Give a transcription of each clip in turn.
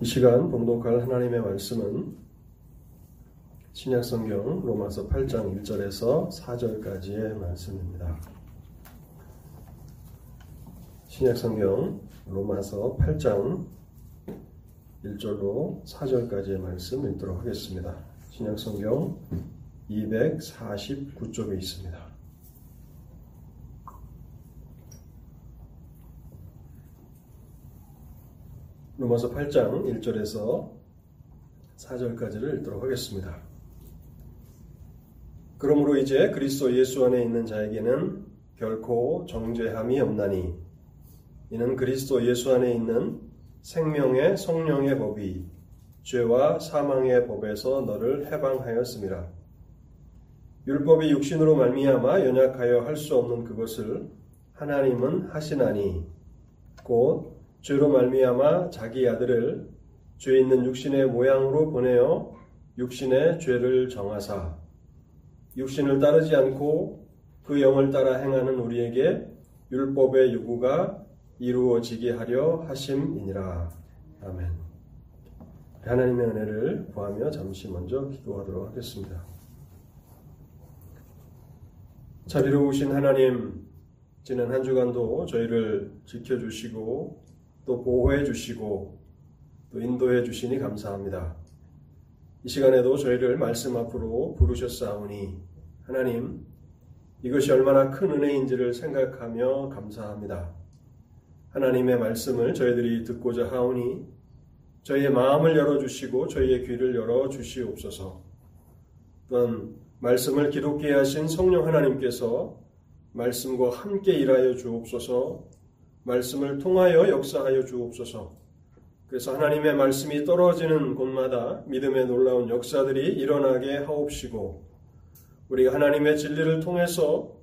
이 시간 봉독할 하나님의 말씀은 신약성경 로마서 8장 1절에서 4절까지의 말씀입니다. 신약성경 로마서 8장 1절로 4절까지의 말씀 읽도록 하겠습니다. 신약성경 249쪽에 있습니다. 로마서 8장 1절에서 4절까지를 읽도록 하겠습니다. 그러므로 이제 그리스도 예수 안에 있는 자에게는 결코 정죄함이 없나니 이는 그리스도 예수 안에 있는 생명의 성령의 법이 죄와 사망의 법에서 너를 해방하였습니다. 율법이 육신으로 말미암아 연약하여 할 수 없는 그것을 하나님은 하시나니 곧 죄로 말미암아 자기 아들을 죄 있는 육신의 모양으로 보내어 육신의 죄를 정하사 육신을 따르지 않고 그 영을 따라 행하는 우리에게 율법의 요구가 이루어지게 하려 하심이니라. 아멘. 하나님의 은혜를 구하며 잠시 먼저 기도하도록 하겠습니다. 자비로우신 하나님, 지난 한 주간도 저희를 지켜주시고 또 보호해 주시고 또 인도해 주시니 감사합니다. 이 시간에도 저희를 말씀 앞으로 부르셨사오니 하나님 이것이 얼마나 큰 은혜인지를 생각하며 감사합니다. 하나님의 말씀을 저희들이 듣고자 하오니 저희의 마음을 열어주시고 저희의 귀를 열어주시옵소서 또한 말씀을 기독게 하신 성령 하나님께서 말씀과 함께 일하여 주옵소서 말씀을 통하여 역사하여 주옵소서. 그래서 하나님의 말씀이 떨어지는 곳마다 믿음의 놀라운 역사들이 일어나게 하옵시고 우리가 하나님의 진리를 통해서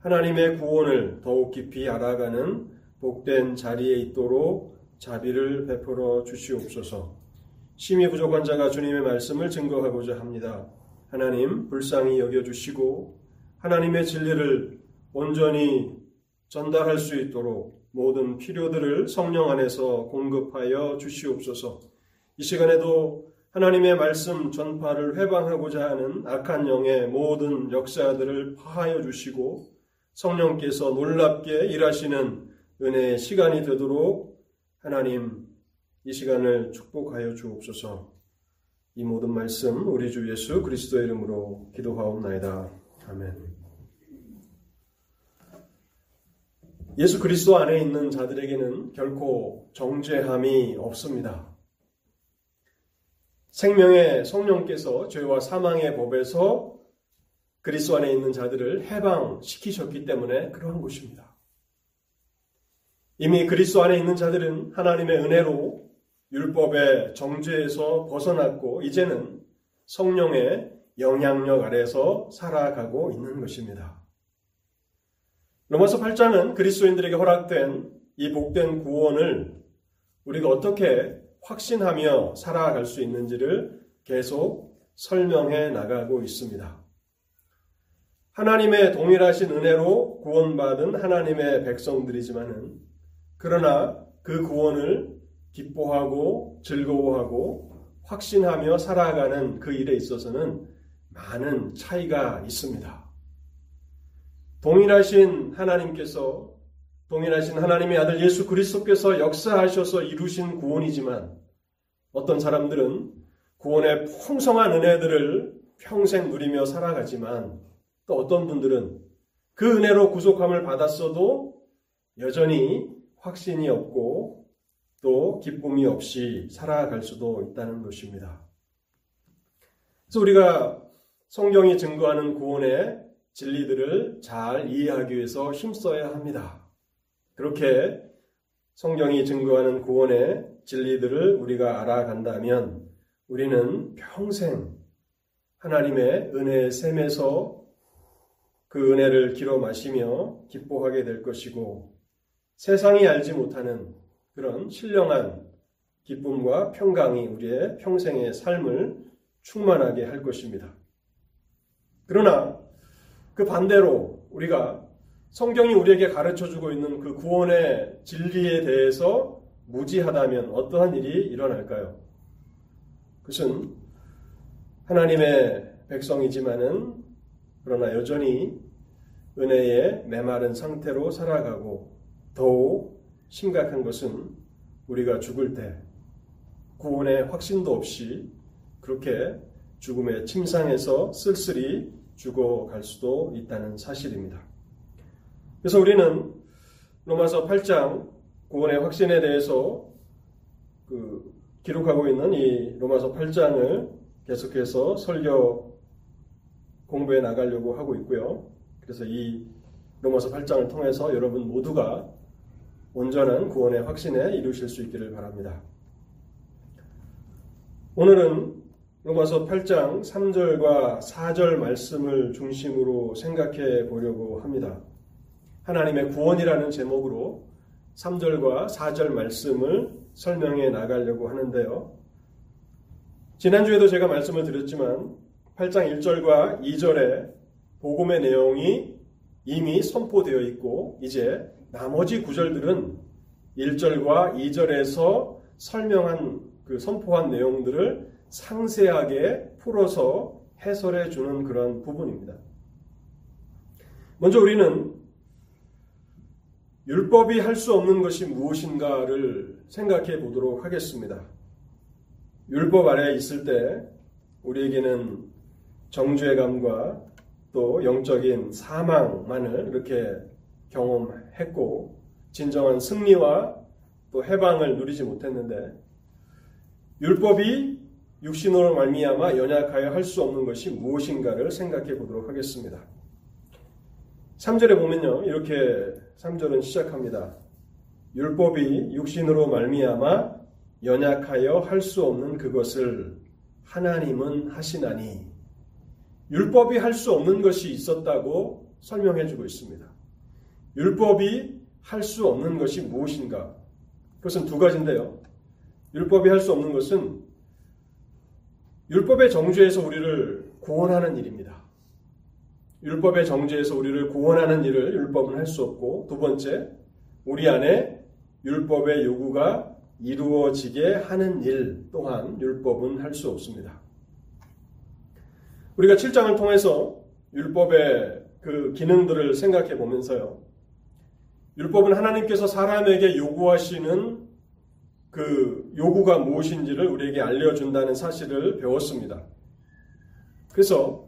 하나님의 구원을 더욱 깊이 알아가는 복된 자리에 있도록 자비를 베풀어 주시옵소서. 심히 부족한 자가 주님의 말씀을 증거하고자 합니다. 하나님 불쌍히 여겨 주시고 하나님의 진리를 온전히 전달할 수 있도록 모든 필요들을 성령 안에서 공급하여 주시옵소서. 이 시간에도 하나님의 말씀 전파를 회방하고자 하는 악한 영의 모든 역사들을 파하여 주시고 성령께서 놀랍게 일하시는 은혜의 시간이 되도록 하나님 이 시간을 축복하여 주옵소서. 이 모든 말씀 우리 주 예수 그리스도의 이름으로 기도하옵나이다. 아멘. 예수 그리스도 안에 있는 자들에게는 결코 정죄함이 없습니다. 생명의 성령께서 죄와 사망의 법에서 그리스도 안에 있는 자들을 해방시키셨기 때문에 그러한 것입니다. 이미 그리스도 안에 있는 자들은 하나님의 은혜로 율법의 정죄에서 벗어났고 이제는 성령의 영향력 아래서 살아가고 있는 것입니다. 로마서 8장은 그리스도인들에게 허락된 이 복된 구원을 우리가 어떻게 확신하며 살아갈 수 있는지를 계속 설명해 나가고 있습니다. 하나님의 동일하신 은혜로 구원받은 하나님의 백성들이지만은 그러나 그 구원을 기뻐하고 즐거워하고 확신하며 살아가는 그 일에 있어서는 많은 차이가 있습니다. 동일하신 하나님께서 동일하신 하나님의 아들 예수 그리스도께서 역사하셔서 이루신 구원이지만 어떤 사람들은 구원의 풍성한 은혜들을 평생 누리며 살아가지만 또 어떤 분들은 그 은혜로 구속함을 받았어도 여전히 확신이 없고 또 기쁨이 없이 살아갈 수도 있다는 것입니다. 그래서 우리가 성경이 증거하는 구원의 진리들을 잘 이해하기 위해서 힘써야 합니다. 그렇게 성경이 증거하는 구원의 진리들을 우리가 알아간다면 우리는 평생 하나님의 은혜의 샘에서 그 은혜를 길어 마시며 기뻐하게 될 것이고 세상이 알지 못하는 그런 신령한 기쁨과 평강이 우리의 평생의 삶을 충만하게 할 것입니다. 그러나 그 반대로 우리가 성경이 우리에게 가르쳐 주고 있는 그 구원의 진리에 대해서 무지하다면 어떠한 일이 일어날까요? 그것은 하나님의 백성이지만은 그러나 여전히 은혜에 메마른 상태로 살아가고 더욱 심각한 것은 우리가 죽을 때 구원의 확신도 없이 그렇게 죽음의 침상에서 쓸쓸히 죽어갈 수도 있다는 사실입니다. 그래서 우리는 로마서 8장 구원의 확신에 대해서 그 기록하고 있는 이 로마서 8장을 계속해서 설교 공부해 나가려고 하고 있고요. 그래서 이 로마서 8장을 통해서 여러분 모두가 온전한 구원의 확신에 이루실 수 있기를 바랍니다. 오늘은 로마서 8장 3절과 4절 말씀을 중심으로 생각해 보려고 합니다. 하나님의 구원이라는 제목으로 3절과 4절 말씀을 설명해 나가려고 하는데요. 지난주에도 제가 말씀을 드렸지만 8장 1절과 2절에 복음의 내용이 이미 선포되어 있고 이제 나머지 구절들은 1절과 2절에서 설명한 그 선포한 내용들을 상세하게 풀어서 해설해 주는 그런 부분입니다. 먼저 우리는 율법이 할 수 없는 것이 무엇인가를 생각해 보도록 하겠습니다. 율법 아래 있을 때 우리에게는 정죄감과 또 영적인 사망만을 이렇게 경험했고 진정한 승리와 또 해방을 누리지 못했는데 율법이 육신으로 말미암아 연약하여 할 수 없는 것이 무엇인가를 생각해 보도록 하겠습니다. 3절에 보면요. 이렇게 3절은 시작합니다. 율법이 육신으로 말미암아 연약하여 할 수 없는 그것을 하나님은 하시나니 율법이 할 수 없는 것이 있었다고 설명해 주고 있습니다. 율법이 할 수 없는 것이 무엇인가? 그것은 두 가지인데요. 율법이 할 수 없는 것은 율법의 정죄에서 우리를 구원하는 일입니다. 율법의 정죄에서 우리를 구원하는 일을 율법은 할 수 없고 두 번째 우리 안에 율법의 요구가 이루어지게 하는 일 또한 율법은 할 수 없습니다. 우리가 7장을 통해서 율법의 그 기능들을 생각해 보면서요. 율법은 하나님께서 사람에게 요구하시는 그 요구가 무엇인지를 우리에게 알려준다는 사실을 배웠습니다. 그래서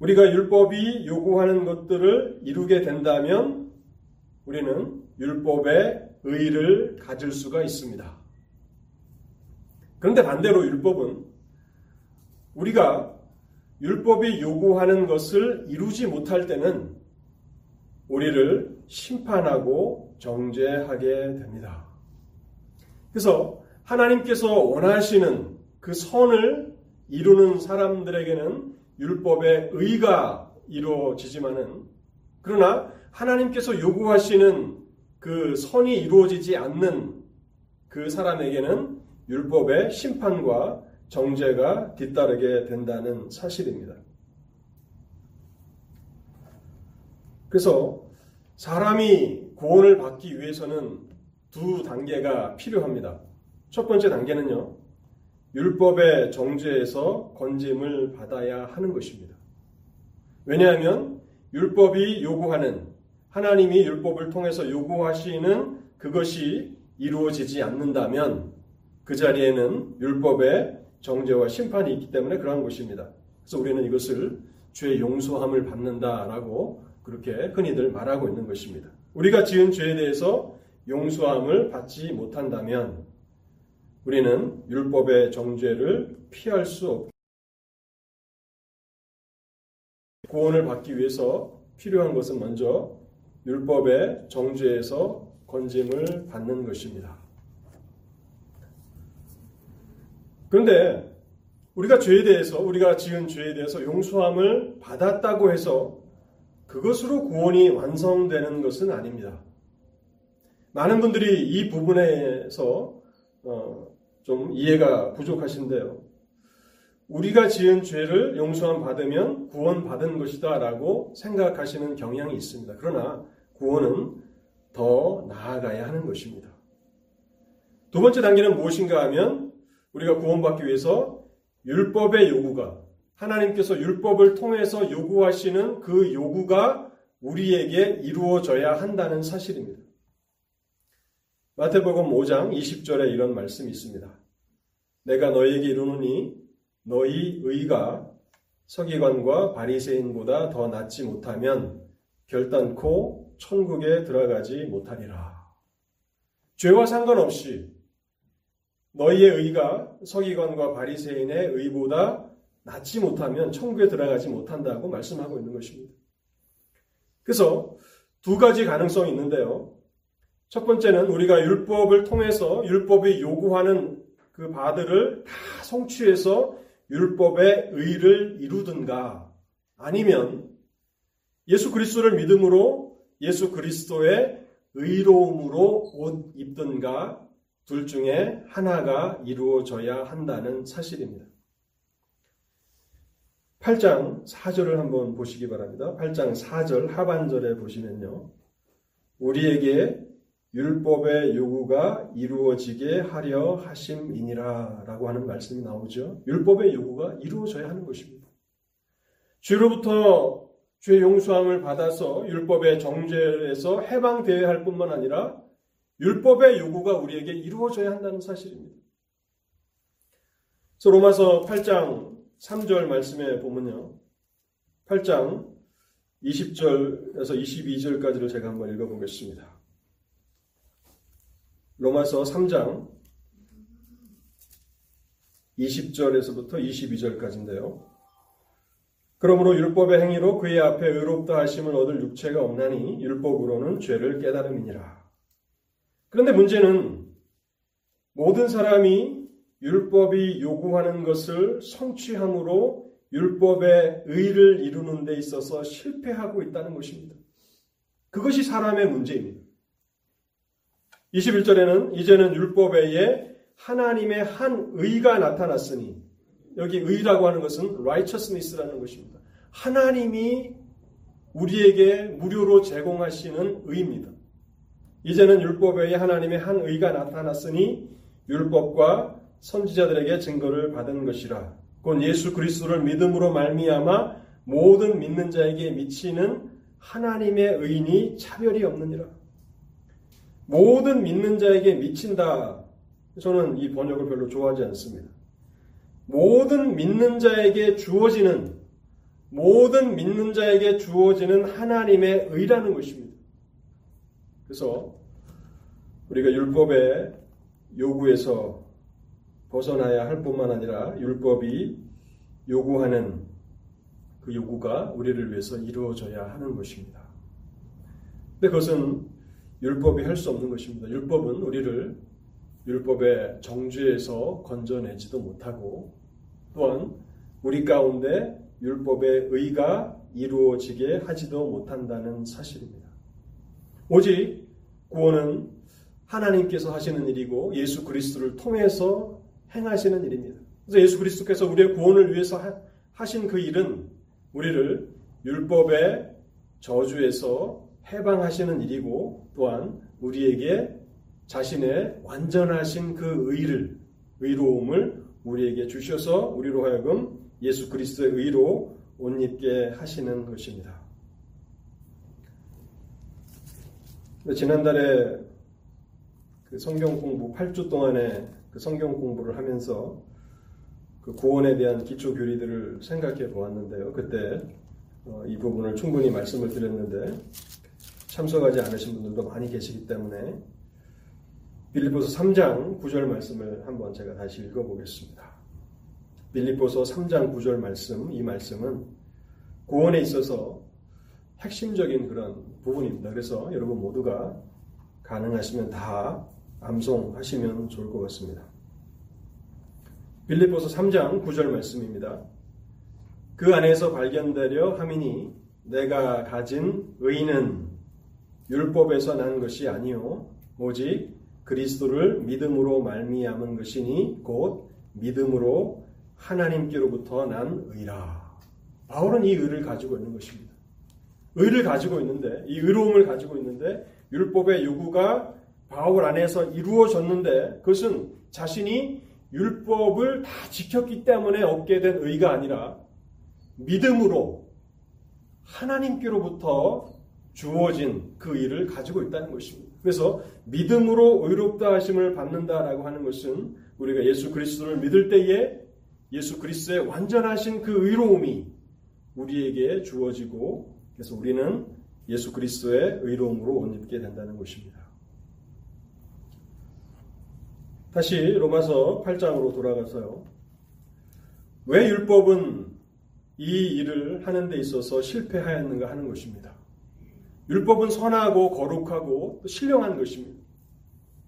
우리가 율법이 요구하는 것들을 이루게 된다면 우리는 율법의 의를 가질 수가 있습니다. 그런데 반대로 율법은 우리가 율법이 요구하는 것을 이루지 못할 때는 우리를 심판하고 정죄하게 됩니다. 그래서 하나님께서 원하시는 그 선을 이루는 사람들에게는 율법의 의가 이루어지지만은 그러나 하나님께서 요구하시는 그 선이 이루어지지 않는 그 사람에게는 율법의 심판과 정죄가 뒤따르게 된다는 사실입니다. 그래서 사람이 구원을 받기 위해서는 두 단계가 필요합니다. 첫 번째 단계는요, 율법의 정죄에서 건짐을 받아야 하는 것입니다. 왜냐하면 율법이 요구하는 하나님이 율법을 통해서 요구하시는 그것이 이루어지지 않는다면 그 자리에는 율법의 정죄와 심판이 있기 때문에 그러한 것입니다. 그래서 우리는 이것을 죄 용서함을 받는다라고 그렇게 흔히들 말하고 있는 것입니다. 우리가 지은 죄에 대해서 용서함을 받지 못한다면 우리는 율법의 정죄를 피할 수 없. 구원을 받기 위해서 필요한 것은 먼저 율법의 정죄에서 건짐을 받는 것입니다. 그런데 우리가 죄에 대해서 우리가 지은 죄에 대해서 용서함을 받았다고 해서 그것으로 구원이 완성되는 것은 아닙니다. 많은 분들이 이 부분에서 어, 좀 이해가 부족하신데요. 우리가 지은 죄를 용서함 받으면 구원 받은 것이다 라고 생각하시는 경향이 있습니다. 그러나 구원은 더 나아가야 하는 것입니다. 두 번째 단계는 무엇인가 하면 우리가 구원받기 위해서 율법의 요구가 하나님께서 율법을 통해서 요구하시는 그 요구가 우리에게 이루어져야 한다는 사실입니다. 마태복음 5장 20절에 이런 말씀이 있습니다. 내가 너희에게 이르노니 너희 의가 서기관과 바리새인보다 더 낫지 못하면 결단코 천국에 들어가지 못하리라. 죄와 상관없이 너희의 의가 서기관과 바리새인의 의보다 낫지 못하면 천국에 들어가지 못한다고 말씀하고 있는 것입니다. 그래서 두 가지 가능성이 있는데요. 첫 번째는 우리가 율법을 통해서 율법이 요구하는 그 바들을 다 성취해서 율법의 의를 이루든가 아니면 예수 그리스도를 믿음으로 예수 그리스도의 의로움으로 옷 입든가 둘 중에 하나가 이루어져야 한다는 사실입니다. 8장 4절을 한번 보시기 바랍니다. 8장 4절 하반절에 보시면요. 우리에게 율법의 요구가 이루어지게 하려 하심이니라 라고 하는 말씀이 나오죠. 율법의 요구가 이루어져야 하는 것입니다. 죄로부터 죄 용서함을 받아서 율법의 정죄에서 해방되어야 할 뿐만 아니라 율법의 요구가 우리에게 이루어져야 한다는 사실입니다. 그래서 로마서 8장 3절 말씀에 보면요. 8장 20절에서 22절까지를 제가 한번 읽어보겠습니다. 로마서 3장 20절에서부터 22절까지인데요. 그러므로 율법의 행위로 그의 앞에 의롭다 하심을 얻을 육체가 없나니 율법으로는 죄를 깨달음이니라. 그런데 문제는 모든 사람이 율법이 요구하는 것을 성취함으로 율법의 의를 이루는 데 있어서 실패하고 있다는 것입니다. 그것이 사람의 문제입니다. 21절에는 이제는 율법 외에 하나님의 한 의가 나타났으니 여기 의라고 하는 것은 righteousness라는 것입니다. 하나님이 우리에게 무료로 제공하시는 의입니다. 이제는 율법 외에 하나님의 한 의가 나타났으니 율법과 선지자들에게 증거를 받은 것이라. 곧 예수 그리스도를 믿음으로 말미암아 모든 믿는 자에게 미치는 하나님의 의인이 차별이 없느니라. 모든 믿는 자에게 미친다. 저는 이 번역을 별로 좋아하지 않습니다. 모든 믿는 자에게 주어지는 모든 믿는 자에게 주어지는 하나님의 의라는 것입니다. 그래서 우리가 율법의 요구에서 벗어나야 할 뿐만 아니라 율법이 요구하는 그 요구가 우리를 위해서 이루어져야 하는 것입니다. 근데 그것은 율법이 할 수 없는 것입니다. 율법은 우리를 율법의 정죄에서 건져내지도 못하고 또한 우리 가운데 율법의 의가 이루어지게 하지도 못한다는 사실입니다. 오직 구원은 하나님께서 하시는 일이고 예수 그리스도를 통해서 행하시는 일입니다. 그래서 예수 그리스도께서 우리의 구원을 위해서 하신 그 일은 우리를 율법의 저주에서 해방하시는 일이고 또한 우리에게 자신의 완전하신 그 의를 의로움을 우리에게 주셔서 우리로 하여금 예수 그리스도의 의로 옷 입게 하시는 것입니다. 지난달에 그 성경 공부 8주 동안에 그 성경 공부를 하면서 그 구원에 대한 기초 교리들을 생각해 보았는데요. 그때 어, 이 부분을 충분히 말씀을 드렸는데 참석하지 않으신 분들도 많이 계시기 때문에 빌리포스 3장 9절 말씀을 한번 제가 다시 읽어보겠습니다. 빌리포서 3장 9절 말씀, 이 말씀은 구원에 있어서 핵심적인 그런 부분입니다. 그래서 여러분 모두가 가능하시면 다 암송하시면 좋을 것 같습니다. 빌리포서 3장 9절 말씀입니다. 그 안에서 발견되려 함이니 내가 가진 의는 율법에서 난 것이 아니요 오직 그리스도를 믿음으로 말미암은 것이니 곧 믿음으로 하나님께로부터 난 의라. 바울은 이 의를 가지고 있는 것입니다. 의를 가지고 있는데 이 의로움을 가지고 있는데 율법의 요구가 바울 안에서 이루어졌는데 그것은 자신이 율법을 다 지켰기 때문에 얻게 된 의가 아니라 믿음으로 하나님께로부터 주어진 그 일을 가지고 있다는 것입니다. 그래서 믿음으로 의롭다 하심을 받는다라고 하는 것은 우리가 예수 그리스도를 믿을 때에 예수 그리스도의 완전하신 그 의로움이 우리에게 주어지고 그래서 우리는 예수 그리스도의 의로움으로 옷 입게 된다는 것입니다. 다시 로마서 8장으로 돌아가서요. 왜 율법은 이 일을 하는 데 있어서 실패하였는가 하는 것입니다. 율법은 선하고 거룩하고 신령한 것입니다.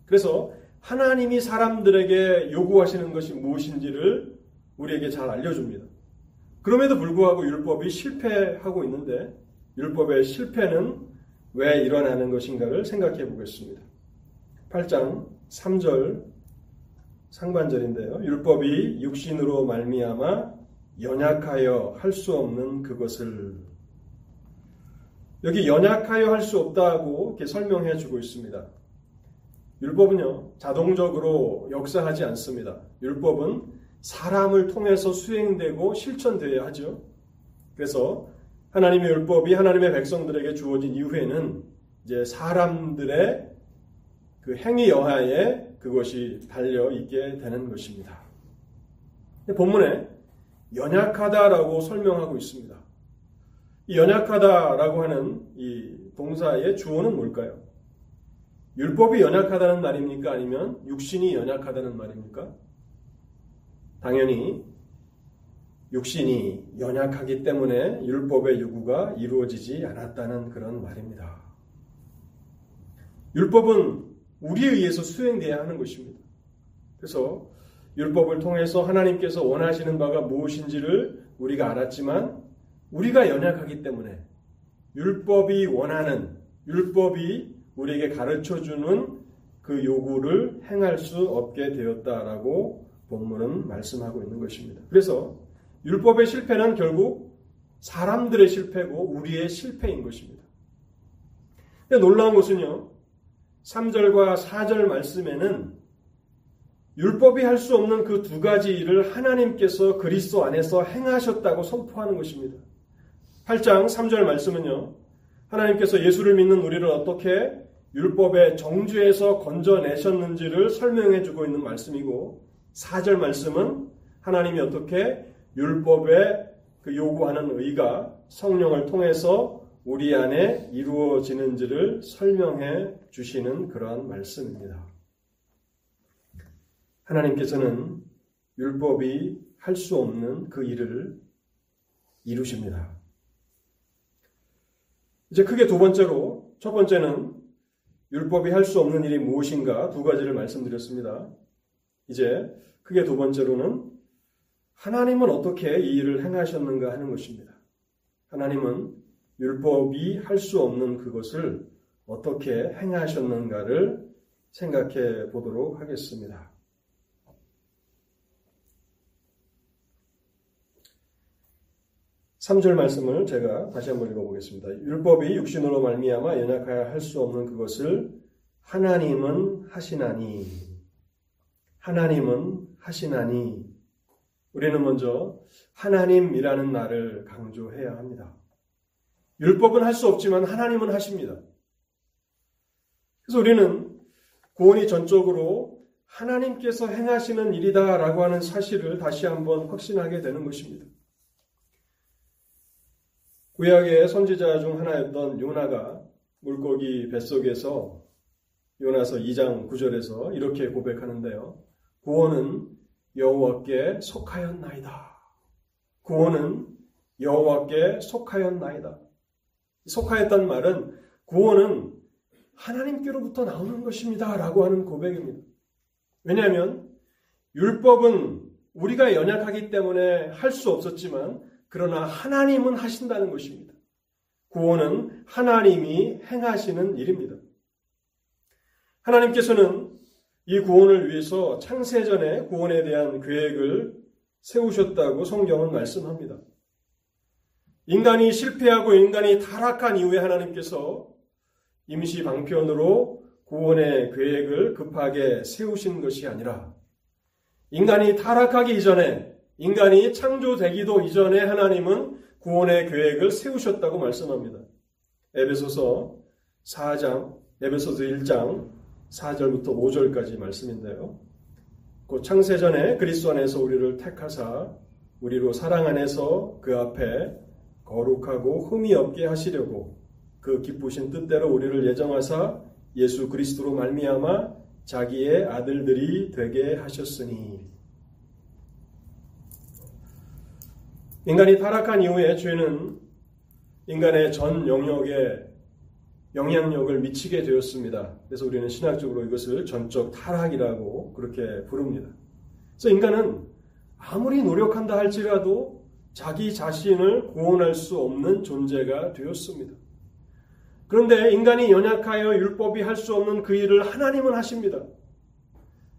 그래서 하나님이 사람들에게 요구하시는 것이 무엇인지를 우리에게 잘 알려줍니다. 그럼에도 불구하고 율법이 실패하고 있는데 율법의 실패는 왜 일어나는 것인가를 생각해 보겠습니다. 8장 3절 상반절인데요. 율법이 육신으로 말미암아 연약하여 할 수 없는 그것을 여기 연약하여 할 수 없다고 이렇게 설명해 주고 있습니다. 율법은요, 자동적으로 역사하지 않습니다. 율법은 사람을 통해서 수행되고 실천되어야 하죠. 그래서 하나님의 율법이 하나님의 백성들에게 주어진 이후에는 이제 사람들의 그 행위 여하에 그것이 달려 있게 되는 것입니다. 본문에 연약하다라고 설명하고 있습니다. 이 연약하다라고 하는 이 동사의 주어는 뭘까요? 율법이 연약하다는 말입니까? 아니면 육신이 연약하다는 말입니까? 당연히 육신이 연약하기 때문에 율법의 요구가 이루어지지 않았다는 그런 말입니다. 율법은 우리에 의해서 수행돼야 하는 것입니다. 그래서 율법을 통해서 하나님께서 원하시는 바가 무엇인지를 우리가 알았지만 우리가 연약하기 때문에 율법이 원하는 율법이 우리에게 가르쳐 주는 그 요구를 행할 수 없게 되었다라고 본문은 말씀하고 있는 것입니다. 그래서 율법의 실패는 결국 사람들의 실패고 우리의 실패인 것입니다. 놀라운 것은요. 3절과 4절 말씀에는 율법이 할 수 없는 그 두 가지 일을 하나님께서 그리스도 안에서 행하셨다고 선포하는 것입니다. 8장 3절 말씀은요. 하나님께서 예수를 믿는 우리를 어떻게 율법의 정주에서 건져내셨는지를 설명해 주고 있는 말씀이고 4절 말씀은 하나님이 어떻게 율법에 그 요구하는 의가 성령을 통해서 우리 안에 이루어지는지를 설명해 주시는 그러한 말씀입니다. 하나님께서는 율법이 할 수 없는 그 일을 이루십니다. 이제 크게 두 번째로, 첫 번째는 율법이 할 수 없는 일이 무엇인가 두 가지를 말씀드렸습니다. 이제 크게 두 번째로는 하나님은 어떻게 이 일을 행하셨는가 하는 것입니다. 하나님은 율법이 할 수 없는 그것을 어떻게 행하셨는가를 생각해 보도록 하겠습니다. 3절 말씀을 제가 다시 한번 읽어보겠습니다. 율법이 육신으로 말미암아 연약하여 할 수 없는 그것을 하나님은 하시나니 하나님은 하시나니 우리는 먼저 하나님이라는 말을 강조해야 합니다. 율법은 할 수 없지만 하나님은 하십니다. 그래서 우리는 구원이 전적으로 하나님께서 행하시는 일이다라고 하는 사실을 다시 한번 확신하게 되는 것입니다. 구약의 선지자 중 하나였던 요나가 물고기 뱃속에서 요나서 2장 9절에서 이렇게 고백하는데요. 구원은 여호와께 속하였나이다. 구원은 여호와께 속하였나이다. 속하였단 말은 구원은 하나님께로부터 나오는 것입니다. 라고 하는 고백입니다. 왜냐하면 율법은 우리가 연약하기 때문에 할 수 없었지만 그러나 하나님은 하신다는 것입니다. 구원은 하나님이 행하시는 일입니다. 하나님께서는 이 구원을 위해서 창세전에 구원에 대한 계획을 세우셨다고 성경은 말씀합니다. 인간이 실패하고 인간이 타락한 이후에 하나님께서 임시 방편으로 구원의 계획을 급하게 세우신 것이 아니라 인간이 타락하기 이전에 인간이 창조되기도 이전에 하나님은 구원의 계획을 세우셨다고 말씀합니다. 에베소서 4장, 에베소서 1장 4절부터 5절까지 말씀인데요. 그 창세전에 그리스도 안에서 우리를 택하사 우리로 사랑 안에서 그 앞에 거룩하고 흠이 없게 하시려고 그 기쁘신 뜻대로 우리를 예정하사 예수 그리스도로 말미암아 자기의 아들들이 되게 하셨으니 인간이 타락한 이후에 죄는 인간의 전 영역에 영향력을 미치게 되었습니다. 그래서 우리는 신학적으로 이것을 전적 타락이라고 그렇게 부릅니다. 그래서 인간은 아무리 노력한다 할지라도 자기 자신을 구원할 수 없는 존재가 되었습니다. 그런데 인간이 연약하여 율법이 할 수 없는 그 일을 하나님은 하십니다.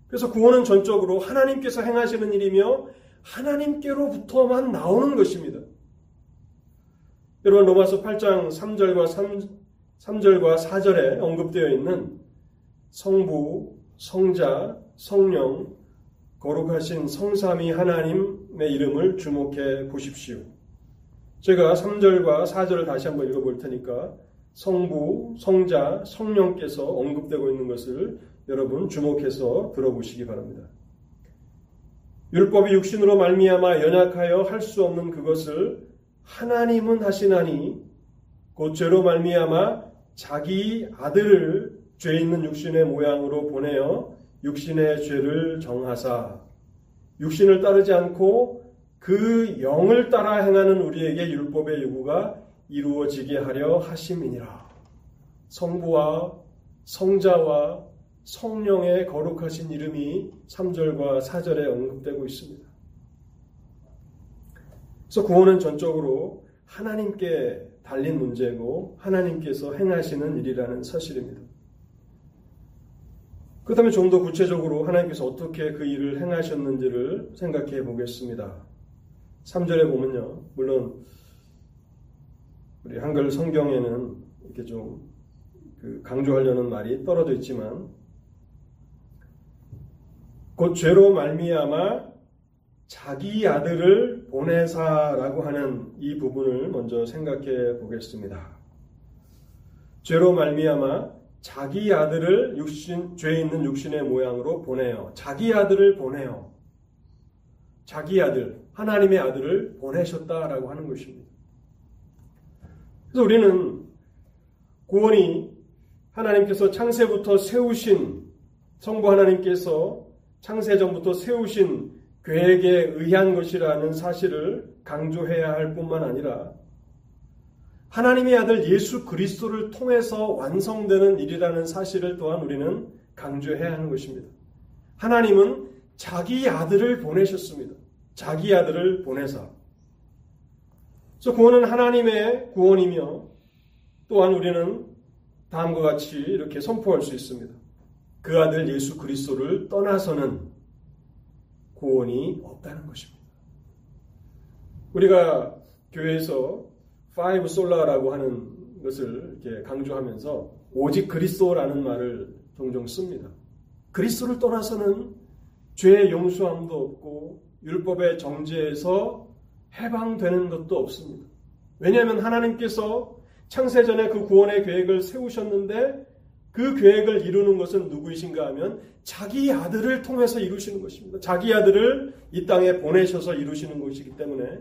그래서 구원은 전적으로 하나님께서 행하시는 일이며 하나님께로부터만 나오는 것입니다. 여러분 로마서 8장 3절과 3, 3절과 4절에 언급되어 있는 성부, 성자, 성령, 거룩하신 성삼위 하나님의 이름을 주목해 보십시오. 제가 3절과 4절을 다시 한번 읽어볼 테니까 성부, 성자, 성령께서 언급되고 있는 것을 여러분 주목해서 들어보시기 바랍니다. 율법이 육신으로 말미암아 연약하여 할 수 없는 그것을 하나님은 하시나니 곧 죄로 말미암아 자기 아들을 죄 있는 육신의 모양으로 보내어 육신의 죄를 정하사 육신을 따르지 않고 그 영을 따라 행하는 우리에게 율법의 요구가 이루어지게 하려 하심이니라. 성부와 성자와 성령의 거룩하신 이름이 3절과 4절에 언급되고 있습니다. 그래서 구원은 전적으로 하나님께 달린 문제고 하나님께서 행하시는 일이라는 사실입니다. 그렇다면 좀더 구체적으로 하나님께서 어떻게 그 일을 행하셨는지를 생각해 보겠습니다. 3절에 보면요. 물론 우리 한글 성경에는 이렇게 좀 그 강조하려는 말이 떨어져 있지만 곧 죄로 말미암아 자기 아들을 보내사라고 하는 이 부분을 먼저 생각해 보겠습니다. 죄로 말미암아 자기 아들을 육신 죄 있는 육신의 모양으로 보내요. 자기 아들을 보내요. 자기 아들, 하나님의 아들을 보내셨다라고 하는 것입니다. 그래서 우리는 구원이 하나님께서 창세부터 세우신 성부 하나님께서 창세전부터 세우신 계획에 의한 것이라는 사실을 강조해야 할 뿐만 아니라 하나님의 아들 예수 그리스도를 통해서 완성되는 일이라는 사실을 또한 우리는 강조해야 하는 것입니다. 하나님은 자기 아들을 보내셨습니다. 자기 아들을 보내사. 그래서 구원은 하나님의 구원이며 또한 우리는 다음과 같이 이렇게 선포할 수 있습니다. 그 아들 예수 그리스도를 떠나서는 구원이 없다는 것입니다. 우리가 교회에서 Five Sola라고 하는 것을 이렇게 강조하면서 오직 그리스도라는 말을 종종 씁니다. 그리스도를 떠나서는 죄의 용서함도 없고 율법의 정죄에서 해방되는 것도 없습니다. 왜냐하면 하나님께서 창세전에 그 구원의 계획을 세우셨는데 그 계획을 이루는 것은 누구이신가 하면 자기 아들을 통해서 이루시는 것입니다. 자기 아들을 이 땅에 보내셔서 이루시는 것이기 때문에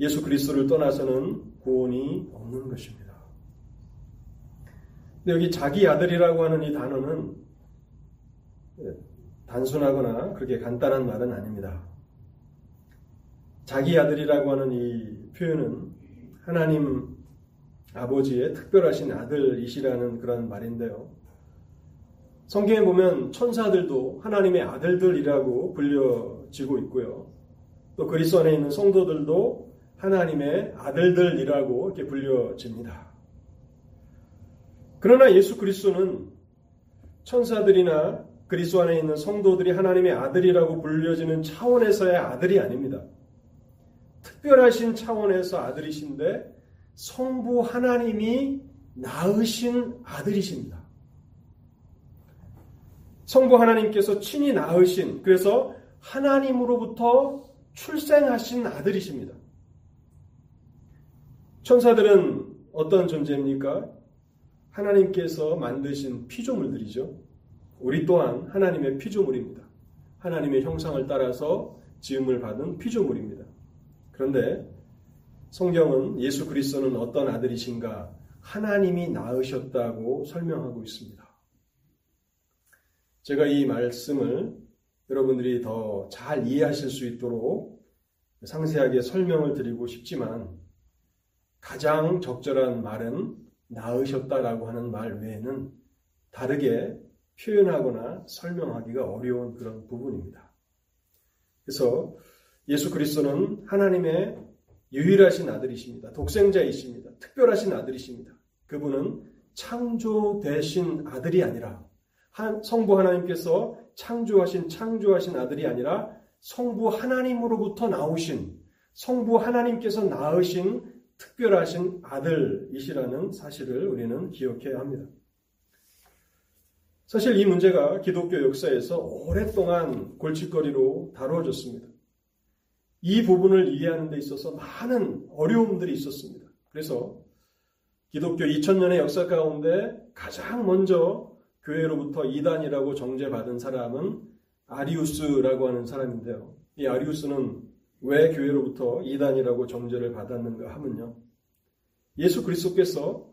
예수 그리스도를 떠나서는 구원이 없는 것입니다. 근데 여기 자기 아들이라고 하는 이 단어는 단순하거나 그렇게 간단한 말은 아닙니다. 자기 아들이라고 하는 이 표현은 하나님 아버지의 특별하신 아들이시라는 그런 말인데요. 성경에 보면 천사들도 하나님의 아들들이라고 불려지고 있고요. 또 그리스도 안에 있는 성도들도 하나님의 아들들이라고 이렇게 불려집니다. 그러나 예수 그리스도는 천사들이나 그리스도 안에 있는 성도들이 하나님의 아들이라고 불려지는 차원에서의 아들이 아닙니다. 특별하신 차원에서 아들이신데 성부 하나님이 낳으신 아들이십니다. 성부 하나님께서 친히 낳으신 그래서 하나님으로부터 출생하신 아들이십니다. 천사들은 어떤 존재입니까? 하나님께서 만드신 피조물들이죠. 우리 또한 하나님의 피조물입니다. 하나님의 형상을 따라서 지음을 받은 피조물입니다. 그런데 성경은 예수 그리스도는 어떤 아들이신가? 하나님이 낳으셨다고 설명하고 있습니다. 제가 이 말씀을 여러분들이 더 잘 이해하실 수 있도록 상세하게 설명을 드리고 싶지만 가장 적절한 말은 낳으셨다라고 하는 말 외에는 다르게 표현하거나 설명하기가 어려운 그런 부분입니다. 그래서 예수 그리스도는 하나님의 유일하신 아들이십니다. 독생자이십니다. 특별하신 아들이십니다. 그분은 창조되신 아들이 아니라 성부 하나님께서 창조하신 창조하신 아들이 아니라 성부 하나님으로부터 나오신 성부 하나님께서 낳으신 특별하신 아들이시라는 사실을 우리는 기억해야 합니다. 사실 이 문제가 기독교 역사에서 오랫동안 골칫거리로 다루어졌습니다. 이 부분을 이해하는 데 있어서 많은 어려움들이 있었습니다. 그래서 기독교 2000년의 역사 가운데 가장 먼저 교회로부터 이단이라고 정죄받은 사람은 아리우스라고 하는 사람인데요. 이 아리우스는 왜 교회로부터 이단이라고 정죄를 받았는가 하면요. 예수 그리스도께서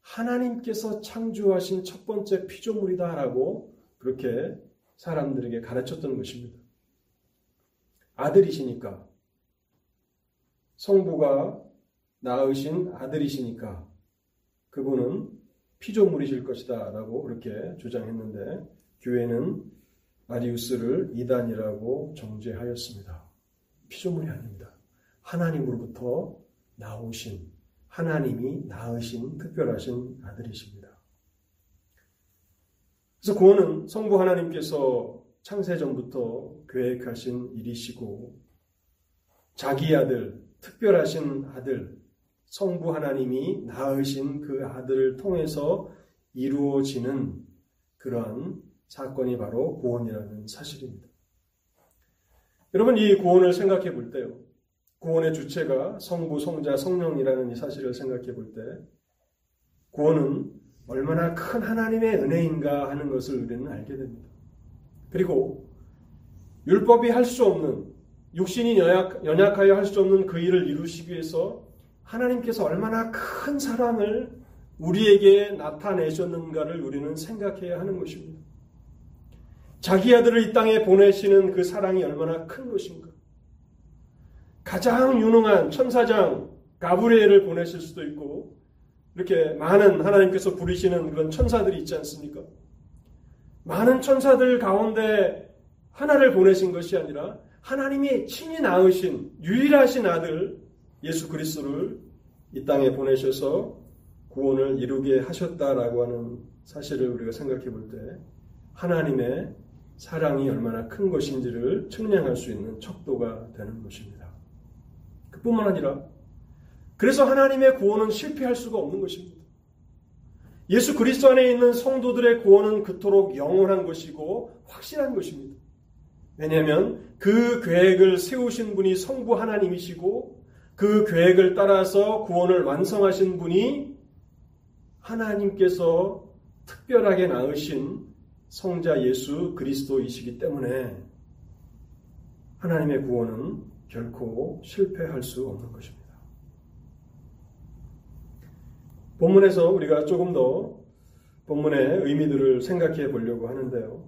하나님께서 창조하신 첫 번째 피조물이다라고 그렇게 사람들에게 가르쳤던 것입니다. 아들이시니까 성부가 낳으신 아들이시니까 그분은 피조물이실 것이다 라고 그렇게 주장했는데 교회는 아리우스를 이단이라고 정죄하였습니다. 피조물이 아닙니다. 하나님으로부터 나오신 하나님이 낳으신 특별하신 아들이십니다. 그래서 구원은 성부 하나님께서 창세전부터 계획하신 일이시고 자기 아들, 특별하신 아들, 성부 하나님이 낳으신 그 아들을 통해서 이루어지는 그러한 사건이 바로 구원이라는 사실입니다. 여러분 이 구원을 생각해 볼 때요. 구원의 주체가 성부, 성자, 성령이라는 이 사실을 생각해 볼 때 구원은 얼마나 큰 하나님의 은혜인가 하는 것을 우리는 알게 됩니다. 그리고 율법이 할 수 없는 육신이 연약, 연약하여 할 수 없는 그 일을 이루시기 위해서 하나님께서 얼마나 큰 사랑을 우리에게 나타내셨는가를 우리는 생각해야 하는 것입니다. 자기 아들을 이 땅에 보내시는 그 사랑이 얼마나 큰 것인가. 가장 유능한 천사장 가브리엘을 보내실 수도 있고 이렇게 많은 하나님께서 부리시는 그런 천사들이 있지 않습니까? 많은 천사들 가운데 하나를 보내신 것이 아니라 하나님이 친히 낳으신 유일하신 아들 예수 그리스도를 이 땅에 보내셔서 구원을 이루게 하셨다라고 하는 사실을 우리가 생각해 볼 때 하나님의 사랑이 얼마나 큰 것인지를 측량할 수 있는 척도가 되는 것입니다. 그뿐만 아니라 그래서 하나님의 구원은 실패할 수가 없는 것입니다. 예수 그리스도 안에 있는 성도들의 구원은 그토록 영원한 것이고 확실한 것입니다. 왜냐하면 그 계획을 세우신 분이 성부 하나님이시고 그 계획을 따라서 구원을 완성하신 분이 하나님께서 특별하게 낳으신 성자 예수 그리스도이시기 때문에 하나님의 구원은 결코 실패할 수 없는 것입니다. 본문에서 우리가 조금 더 본문의 의미들을 생각해 보려고 하는데요.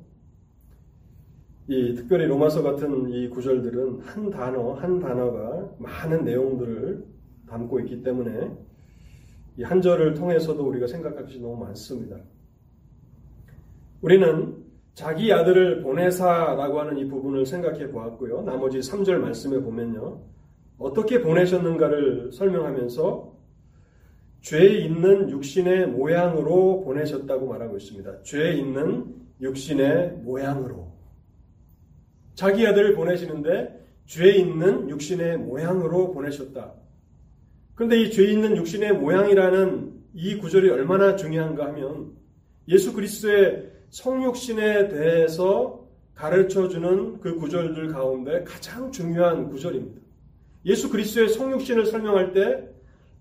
이 특별히 로마서 같은 이 구절들은 한 단어, 한 단어가 많은 내용들을 담고 있기 때문에 이 한 절을 통해서도 우리가 생각할 것이 너무 많습니다. 우리는 자기 아들을 보내사라고 하는 이 부분을 생각해 보았고요. 나머지 3절 말씀에 보면요. 어떻게 보내셨는가를 설명하면서 죄 있는 육신의 모양으로 보내셨다고 말하고 있습니다. 죄 있는 육신의 모양으로. 자기 아들을 보내시는데 죄 있는 육신의 모양으로 보내셨다. 그런데 이 죄 있는 육신의 모양이라는 이 구절이 얼마나 중요한가 하면 예수 그리스도의 성육신에 대해서 가르쳐 주는 그 구절들 가운데 가장 중요한 구절입니다. 예수 그리스도의 성육신을 설명할 때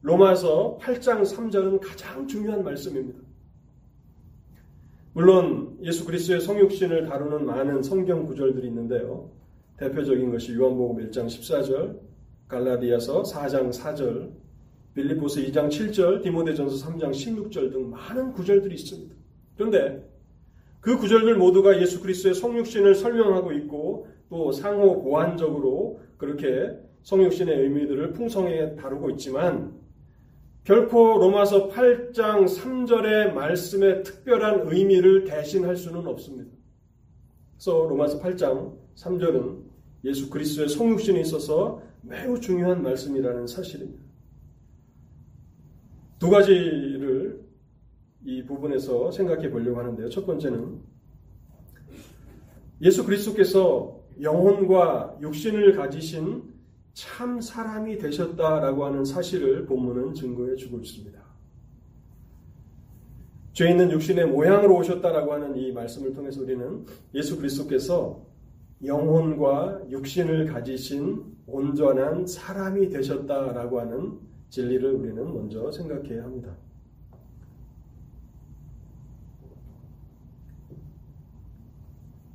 로마서 8장 3절은 가장 중요한 말씀입니다. 물론 예수 그리스도의 성육신을 다루는 많은 성경 구절들이 있는데요. 대표적인 것이 요한복음 1장 14절, 갈라디아서 4장 4절, 빌리포스 2장 7절, 디모데전서 3장 16절 등 많은 구절들이 있습니다. 그런데 그 구절들 모두가 예수 그리스도의 성육신을 설명하고 있고 또 상호 보완적으로 그렇게 성육신의 의미들을 풍성하게 다루고 있지만 결코 로마서 8장 3절의 말씀의 특별한 의미를 대신할 수는 없습니다. 그래서 로마서 8장 3절은 예수 그리스도의 성육신에 있어서 매우 중요한 말씀이라는 사실입니다. 두 가지를 이 부분에서 생각해 보려고 하는데요. 첫 번째는 예수 그리스도께서 영혼과 육신을 가지신 참 사람이 되셨다라고 하는 사실을 본문은 증거해 주고 있습니다. 죄 있는 육신의 모양으로 오셨다라고 하는 이 말씀을 통해서 우리는 예수 그리스도께서 영혼과 육신을 가지신 온전한 사람이 되셨다라고 하는 진리를 우리는 먼저 생각해야 합니다.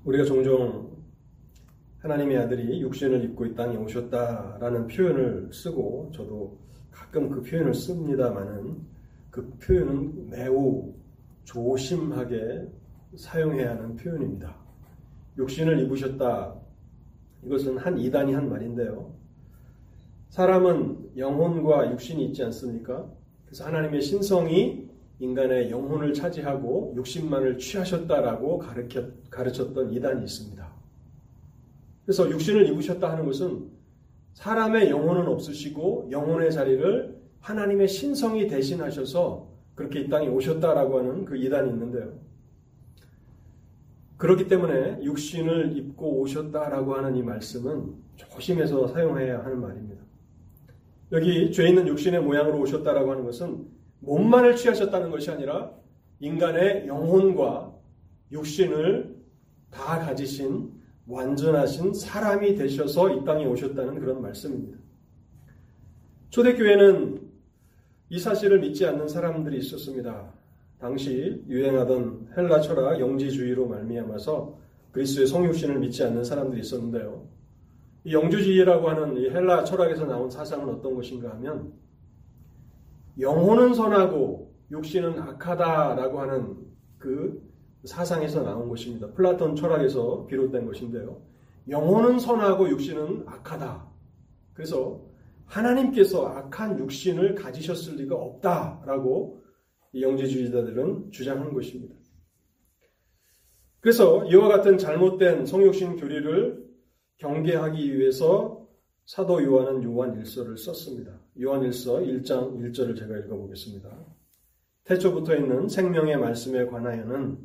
우리가 종종 하나님의 아들이 육신을 입고 이 땅에 오셨다라는 표현을 쓰고 저도 가끔 그 표현을 씁니다만은 그 표현은 매우 조심하게 사용해야 하는 표현입니다. 육신을 입으셨다. 이것은 한 이단이 한 말인데요. 사람은 영혼과 육신이 있지 않습니까? 그래서 하나님의 신성이 인간의 영혼을 차지하고 육신만을 취하셨다라고 가르쳤던 이단이 있습니다. 그래서 육신을 입으셨다 하는 것은 사람의 영혼은 없으시고 영혼의 자리를 하나님의 신성이 대신하셔서 그렇게 이 땅에 오셨다라고 하는 그 이단이 있는데요. 그렇기 때문에 육신을 입고 오셨다라고 하는 이 말씀은 조심해서 사용해야 하는 말입니다. 여기 죄 있는 육신의 모양으로 오셨다라고 하는 것은 몸만을 취하셨다는 것이 아니라 인간의 영혼과 육신을 다 가지신 완전하신 사람이 되셔서 이 땅에 오셨다는 그런 말씀입니다. 초대교회는 이 사실을 믿지 않는 사람들이 있었습니다. 당시 유행하던 헬라 철학 영지주의로 말미암아서 그리스도의 성육신을 믿지 않는 사람들이 있었는데요. 이 영지주의라고 하는 이 헬라 철학에서 나온 사상은 어떤 것인가 하면 영혼은 선하고 육신은 악하다라고 하는 그 사상에서 나온 것입니다. 플라톤 철학에서 비롯된 것인데요. 영혼은 선하고 육신은 악하다. 그래서 하나님께서 악한 육신을 가지셨을 리가 없다라고 영지주의자들은 주장한 것입니다. 그래서 이와 같은 잘못된 성육신 교리를 경계하기 위해서 사도 요한은 요한 일서를 썼습니다. 요한 일서 1장 1절을 제가 읽어보겠습니다. 태초부터 있는 생명의 말씀에 관하여는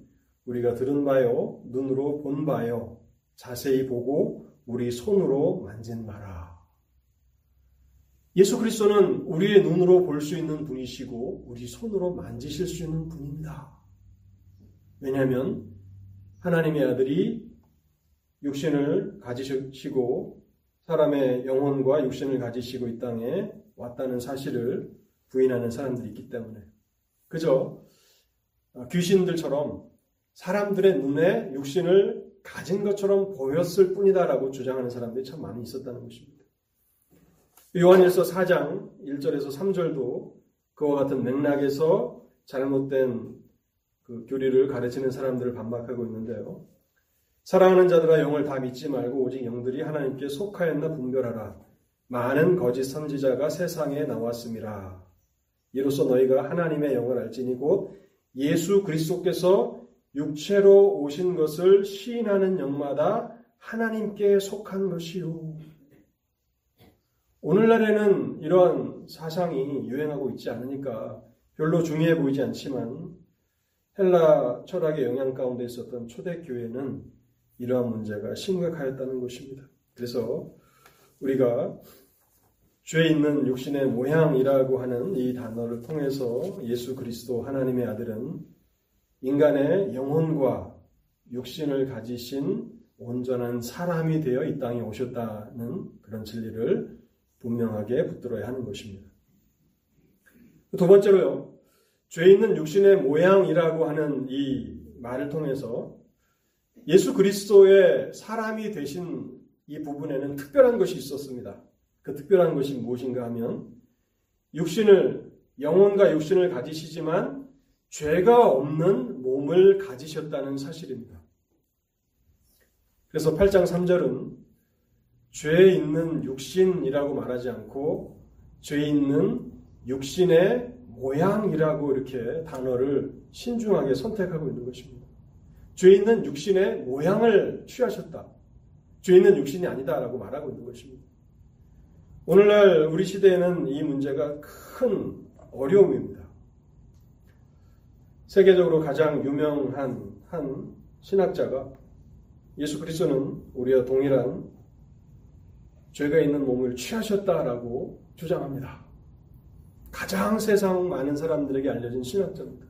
우리가 들은 바요, 눈으로 본 바요, 자세히 보고 우리 손으로 만진 바라. 예수 그리스도는 우리의 눈으로 볼 수 있는 분이시고 우리 손으로 만지실 수 있는 분입니다. 왜냐하면 하나님의 아들이 육신을 가지시고 사람의 영혼과 육신을 가지시고 이 땅에 왔다는 사실을 부인하는 사람들이 있기 때문에 그저 귀신들처럼 사람들의 눈에 육신을 가진 것처럼 보였을 뿐이다라고 주장하는 사람들이 참 많이 있었다는 것입니다. 요한일서 4장 1절에서 3절도 그와 같은 맥락에서 잘못된 그 교리를 가르치는 사람들을 반박하고 있는데요. 사랑하는 자들아 영을 다 믿지 말고 오직 영들이 하나님께 속하였나 분별하라. 많은 거짓 선지자가 세상에 나왔습니다. 이로써 너희가 하나님의 영을 알지니 곧 예수 그리스도께서 육체로 오신 것을 시인하는 영마다 하나님께 속한 것이요. 오늘날에는 이러한 사상이 유행하고 있지 않으니까 별로 중요해 보이지 않지만 헬라 철학의 영향 가운데 있었던 초대교회는 이러한 문제가 심각하였다는 것입니다. 그래서 우리가 죄 있는 육신의 모양이라고 하는 이 단어를 통해서 예수 그리스도 하나님의 아들은 인간의 영혼과 육신을 가지신 온전한 사람이 되어 이 땅에 오셨다는 그런 진리를 분명하게 붙들어야 하는 것입니다. 두 번째로요, 죄 있는 육신의 모양이라고 하는 이 말을 통해서 예수 그리스도의 사람이 되신 이 부분에는 특별한 것이 있었습니다. 그 특별한 것이 무엇인가 하면 육신을 영혼과 육신을 가지시지만 죄가 없는 몸을 가지셨다는 사실입니다. 그래서 8장 3절은 죄 있는 육신이라고 말하지 않고 죄 있는 육신의 모양이라고 이렇게 단어를 신중하게 선택하고 있는 것입니다. 죄 있는 육신의 모양을 취하셨다. 죄 있는 육신이 아니다라고 말하고 있는 것입니다. 오늘날 우리 시대에는 이 문제가 큰 어려움입니다. 세계적으로 가장 유명한 한 신학자가 예수 그리스도는 우리와 동일한 죄가 있는 몸을 취하셨다라고 주장합니다. 가장 세상 많은 사람들에게 알려진 신학자입니다.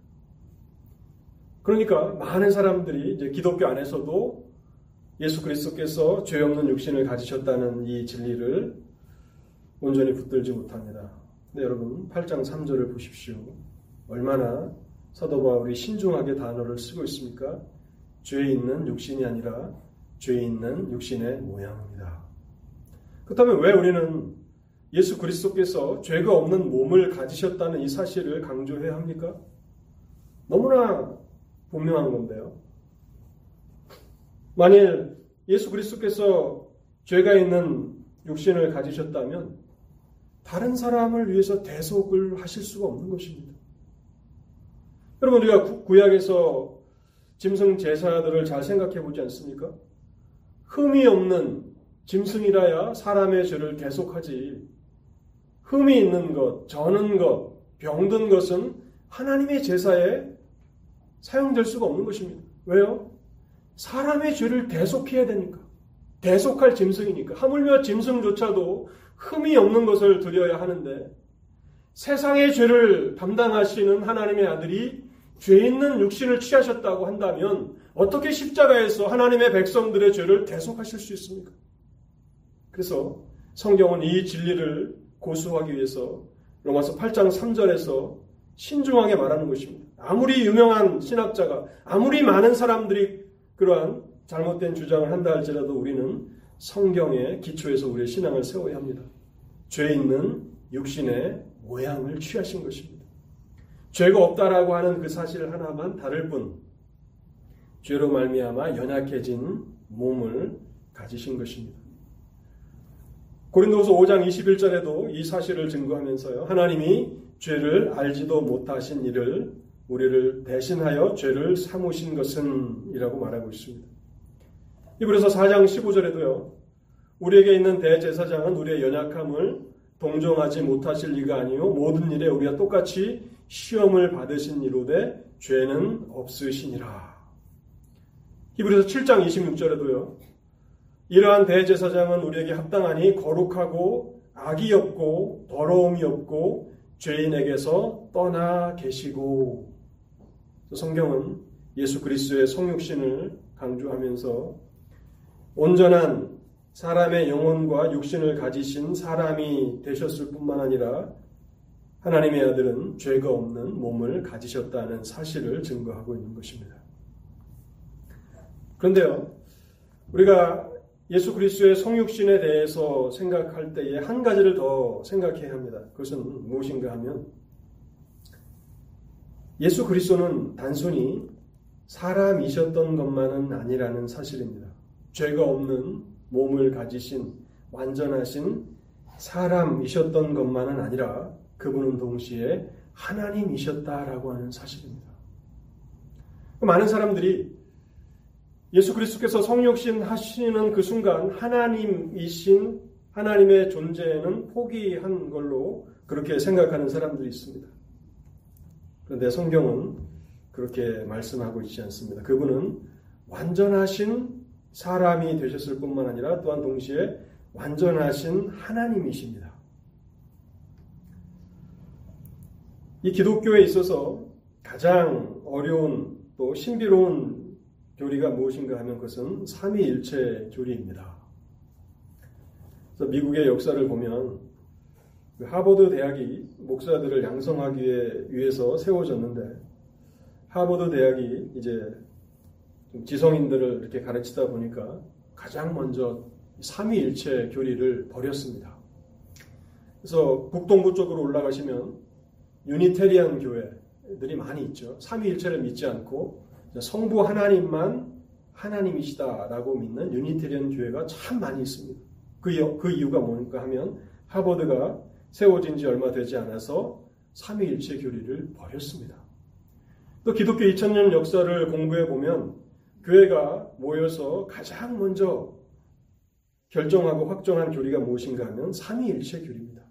그러니까 많은 사람들이 이제 기독교 안에서도 예수 그리스도께서 죄 없는 육신을 가지셨다는 이 진리를 온전히 붙들지 못합니다. 네, 여러분 8장 3절을 보십시오. 얼마나 사도 바울이 신중하게 단어를 쓰고 있습니까? 죄 있는 육신이 아니라 죄 있는 육신의 모양입니다. 그렇다면 왜 우리는 예수 그리스도께서 죄가 없는 몸을 가지셨다는 이 사실을 강조해야 합니까? 너무나 분명한 건데요. 만일 예수 그리스도께서 죄가 있는 육신을 가지셨다면 다른 사람을 위해서 대속을 하실 수가 없는 것입니다. 여러분 우리가 구약에서 짐승 제사들을 잘 생각해 보지 않습니까? 흠이 없는 짐승이라야 사람의 죄를 대속하지. 흠이 있는 것, 저는 것, 병든 것은 하나님의 제사에 사용될 수가 없는 것입니다. 왜요? 사람의 죄를 대속해야 되니까. 대속할 짐승이니까. 하물며 짐승조차도 흠이 없는 것을 드려야 하는데 세상의 죄를 담당하시는 하나님의 아들이 죄 있는 육신을 취하셨다고 한다면 어떻게 십자가에서 하나님의 백성들의 죄를 대속하실 수 있습니까? 그래서 성경은 이 진리를 고수하기 위해서 로마서 8장 3절에서 신중하게 말하는 것입니다. 아무리 유명한 신학자가 아무리 많은 사람들이 그러한 잘못된 주장을 한다 할지라도 우리는 성경의 기초에서 우리의 신앙을 세워야 합니다. 죄 있는 육신의 모양을 취하신 것입니다. 죄가 없다라고 하는 그 사실 하나만 다를 뿐 죄로 말미암아 연약해진 몸을 가지신 것입니다. 고린도서 5장 21절에도 이 사실을 증거하면서요. 하나님이 죄를 알지도 못하신 이를 우리를 대신하여 죄를 삼으신 것은 이라고 말하고 있습니다. 이브리서 4장 15절에도요. 우리에게 있는 대제사장은 우리의 연약함을 동정하지 못하실 리가 아니요 모든 일에 우리가 똑같이 시험을 받으신 이로되 죄는 없으시니라. 히브리서 7장 26절에도요. 이러한 대제사장은 우리에게 합당하니 거룩하고 악이 없고 더러움이 없고 죄인에게서 떠나 계시고 성경은 예수 그리스도의 성육신을 강조하면서 온전한 사람의 영혼과 육신을 가지신 사람이 되셨을 뿐만 아니라 하나님의 아들은 죄가 없는 몸을 가지셨다는 사실을 증거하고 있는 것입니다. 그런데요, 우리가 예수 그리스도의 성육신에 대해서 생각할 때에 한 가지를 더 생각해야 합니다. 그것은 무엇인가 하면 예수 그리스도는 단순히 사람이셨던 것만은 아니라는 사실입니다. 죄가 없는 몸을 가지신 완전하신 사람이셨던 것만은 아니라 그분은 동시에 하나님이셨다라고 하는 사실입니다. 많은 사람들이 예수 그리스도께서 성육신 하시는 그 순간 하나님이신 하나님의 존재는 포기한 걸로 그렇게 생각하는 사람들이 있습니다. 그런데 성경은 그렇게 말씀하고 있지 않습니다. 그분은 완전하신 사람이 되셨을 뿐만 아니라 또한 동시에 완전하신 하나님이십니다. 이 기독교에 있어서 가장 어려운 또 신비로운 교리가 무엇인가 하면 그것은 삼위일체 교리입니다. 그래서 미국의 역사를 보면 그 하버드 대학이 목사들을 양성하기 위해서 세워졌는데 하버드 대학이 이제 지성인들을 이렇게 가르치다 보니까 가장 먼저 삼위일체 교리를 버렸습니다. 그래서 북동부 쪽으로 올라가시면 유니테리안 교회들이 많이 있죠. 삼위일체를 믿지 않고 성부 하나님만 하나님이시다라고 믿는 유니테리안 교회가 참 많이 있습니다. 그, 그 이유가 뭔가 하면 하버드가 세워진 지 얼마 되지 않아서 삼위일체 교리를 버렸습니다. 또 기독교 2000년 역사를 공부해 보면 교회가 모여서 가장 먼저 결정하고 확정한 교리가 무엇인가 하면 삼위일체 교리입니다.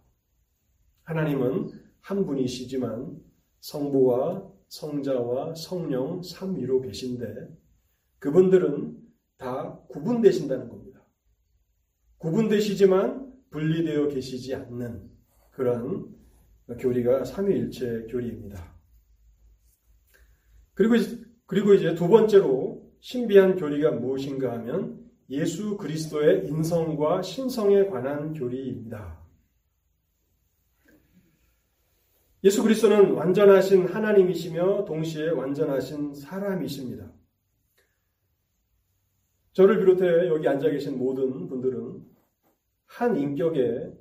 하나님은 한 분이시지만 성부와 성자와 성령 삼위로 계신데 그분들은 다 구분되신다는 겁니다. 구분되시지만 분리되어 계시지 않는 그런 교리가 삼위일체 교리입니다. 그리고 이제 두 번째로 신비한 교리가 무엇인가 하면 예수 그리스도의 인성과 신성에 관한 교리입니다. 예수 그리스도는 완전하신 하나님이시며 동시에 완전하신 사람이십니다. 저를 비롯해 여기 앉아 계신 모든 분들은 한 인격의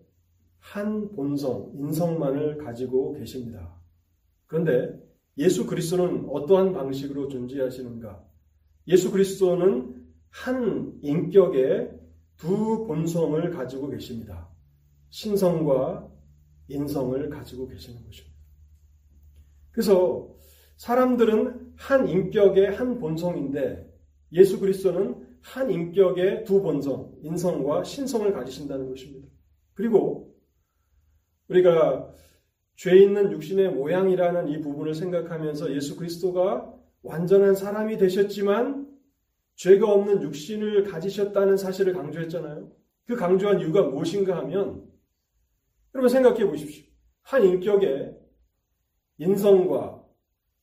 한 본성, 인성만을 가지고 계십니다. 그런데 예수 그리스도는 어떠한 방식으로 존재하시는가? 예수 그리스도는 한 인격의 두 본성을 가지고 계십니다. 신성과 인성을 가지고 계시는 것입니다. 그래서 사람들은 한 인격의 한 본성인데 예수 그리스도는 한 인격의 두 본성, 인성과 신성을 가지신다는 것입니다. 그리고 우리가 죄 있는 육신의 모양이라는 이 부분을 생각하면서 예수 그리스도가 완전한 사람이 되셨지만 죄가 없는 육신을 가지셨다는 사실을 강조했잖아요. 그 강조한 이유가 무엇인가 하면 여러분 생각해 보십시오. 한 인격의 인성과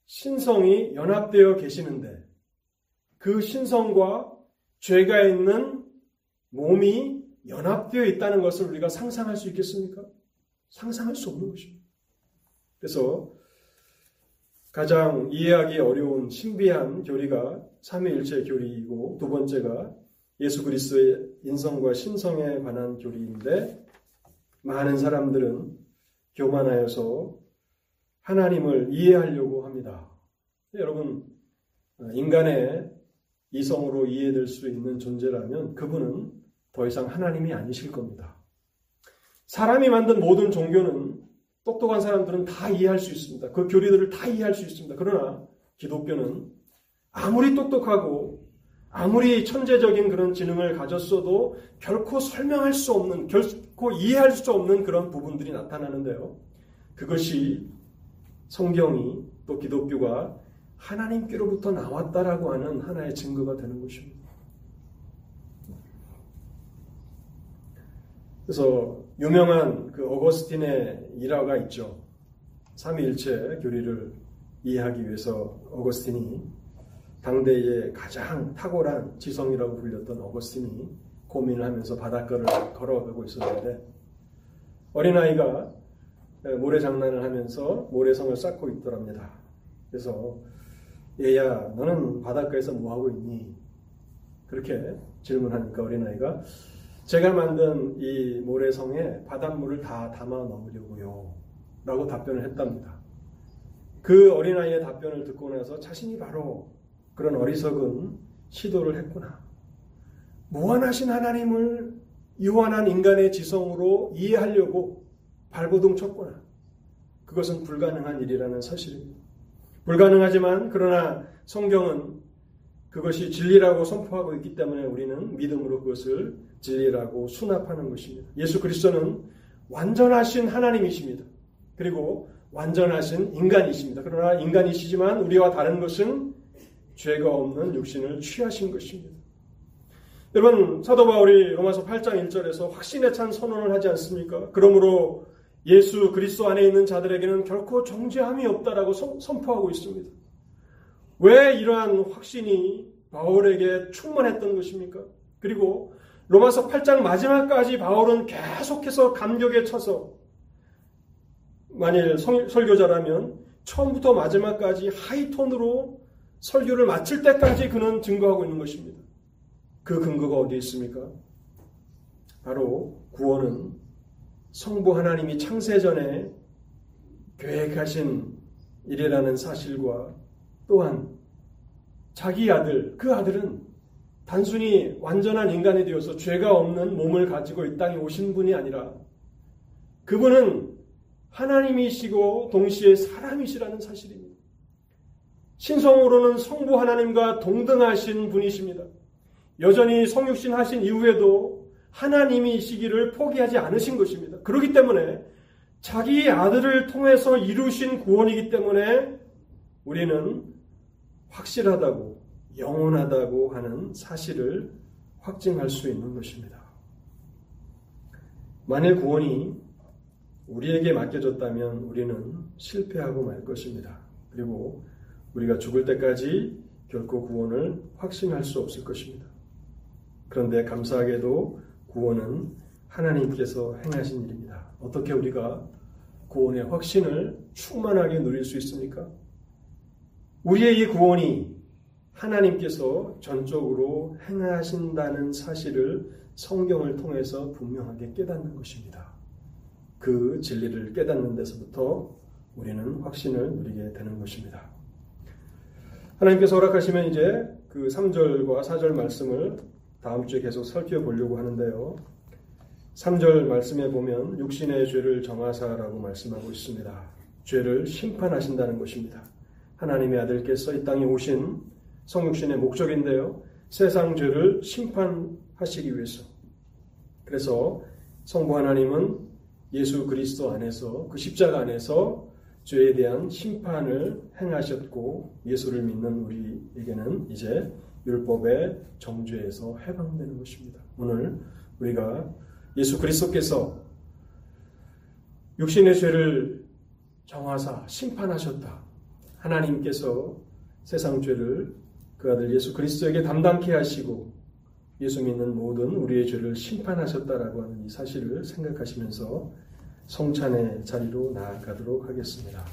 신성이 연합되어 계시는데 그 신성과 죄가 있는 몸이 연합되어 있다는 것을 우리가 상상할 수 있겠습니까? 상상할 수 없는 것입니다. 그래서 가장 이해하기 어려운 신비한 교리가 삼위일체 교리이고 두 번째가 예수 그리스도의 인성과 신성에 관한 교리인데 많은 사람들은 교만하여서 하나님을 이해하려고 합니다. 여러분 인간의 이성으로 이해될 수 있는 존재라면 그분은 더 이상 하나님이 아니실 겁니다. 사람이 만든 모든 종교는 똑똑한 사람들은 다 이해할 수 있습니다. 그 교리들을 다 이해할 수 있습니다. 그러나 기독교는 아무리 똑똑하고 아무리 천재적인 그런 지능을 가졌어도 결코 설명할 수 없는, 결코 이해할 수 없는 그런 부분들이 나타나는데요. 그것이 성경이 또 기독교가 하나님께로부터 나왔다라고 하는 하나의 증거가 되는 것입니다. 그래서 유명한 그 어거스틴의 일화가 있죠. 삼위일체 교리를 이해하기 위해서 어거스틴이 당대의 가장 탁월한 지성이라고 불렸던 어거스틴이 고민을 하면서 바닷가를 걸어가고 있었는데 어린아이가 모래 장난을 하면서 모래성을 쌓고 있더랍니다. 그래서 얘야 너는 바닷가에서 뭐하고 있니? 그렇게 질문하니까 어린아이가 제가 만든 이 모래성에 바닷물을 다 담아 넣으려고요. 라고 답변을 했답니다. 그 어린아이의 답변을 듣고 나서 자신이 바로 그런 어리석은 시도를 했구나. 무한하신 하나님을 유한한 인간의 지성으로 이해하려고 발버둥 쳤구나. 그것은 불가능한 일이라는 사실입니다. 불가능하지만 그러나 성경은 그것이 진리라고 선포하고 있기 때문에 우리는 믿음으로 그것을 진리라고 수납하는 것입니다. 예수 그리스도는 완전하신 하나님이십니다. 그리고 완전하신 인간이십니다. 그러나 인간이시지만 우리와 다른 것은 죄가 없는 육신을 취하신 것입니다. 여러분 사도 바울이 로마서 8장 1절에서 확신에 찬 선언을 하지 않습니까? 그러므로 예수 그리스도 안에 있는 자들에게는 결코 정죄함이 없다라고 선포하고 있습니다. 왜 이러한 확신이 바울에게 충만했던 것입니까? 그리고 로마서 8장 마지막까지 바울은 계속해서 감격에 쳐서 만일 설교자라면 처음부터 마지막까지 하이톤으로 설교를 마칠 때까지 그는 증거하고 있는 것입니다. 그 근거가 어디에 있습니까? 바로 구원은 성부 하나님이 창세 전에 계획하신 일이라는 사실과 또한 자기 아들, 그 아들은 단순히 완전한 인간이 되어서 죄가 없는 몸을 가지고 이 땅에 오신 분이 아니라 그분은 하나님이시고 동시에 사람이시라는 사실입니다. 신성으로는 성부 하나님과 동등하신 분이십니다. 여전히 성육신 하신 이후에도 하나님이시기를 포기하지 않으신 것입니다. 그렇기 때문에 자기 아들을 통해서 이루신 구원이기 때문에 우리는 확실하다고 영원하다고 하는 사실을 확증할 수 있는 것입니다. 만일 구원이 우리에게 맡겨졌다면 우리는 실패하고 말 것입니다. 그리고 우리가 죽을 때까지 결코 구원을 확신할 수 없을 것입니다. 그런데 감사하게도 구원은 하나님께서 행하신 일입니다. 어떻게 우리가 구원의 확신을 충만하게 누릴 수 있습니까? 우리의 이 구원이 하나님께서 전적으로 행하신다는 사실을 성경을 통해서 분명하게 깨닫는 것입니다. 그 진리를 깨닫는 데서부터 우리는 확신을 누리게 되는 것입니다. 하나님께서 허락하시면 이제 그 3절과 4절 말씀을 다음 주에 계속 살펴보려고 하는데요. 3절 말씀에 보면 육신의 죄를 정하사라고 말씀하고 있습니다. 죄를 심판하신다는 것입니다. 하나님의 아들께서 이 땅에 오신 성육신의 목적인데요. 세상 죄를 심판하시기 위해서. 그래서 성부 하나님은 예수 그리스도 안에서 그 십자가 안에서 죄에 대한 심판을 행하셨고 예수를 믿는 우리에게는 이제 율법의 정죄에서 해방되는 것입니다. 오늘 우리가 예수 그리스도께서 육신의 죄를 정하사 심판하셨다. 하나님께서 세상 죄를 그 아들 예수 그리스도에게 담당케 하시고 예수 믿는 모든 우리의 죄를 심판하셨다라고 하는 이 사실을 생각하시면서 성찬의 자리로 나아가도록 하겠습니다.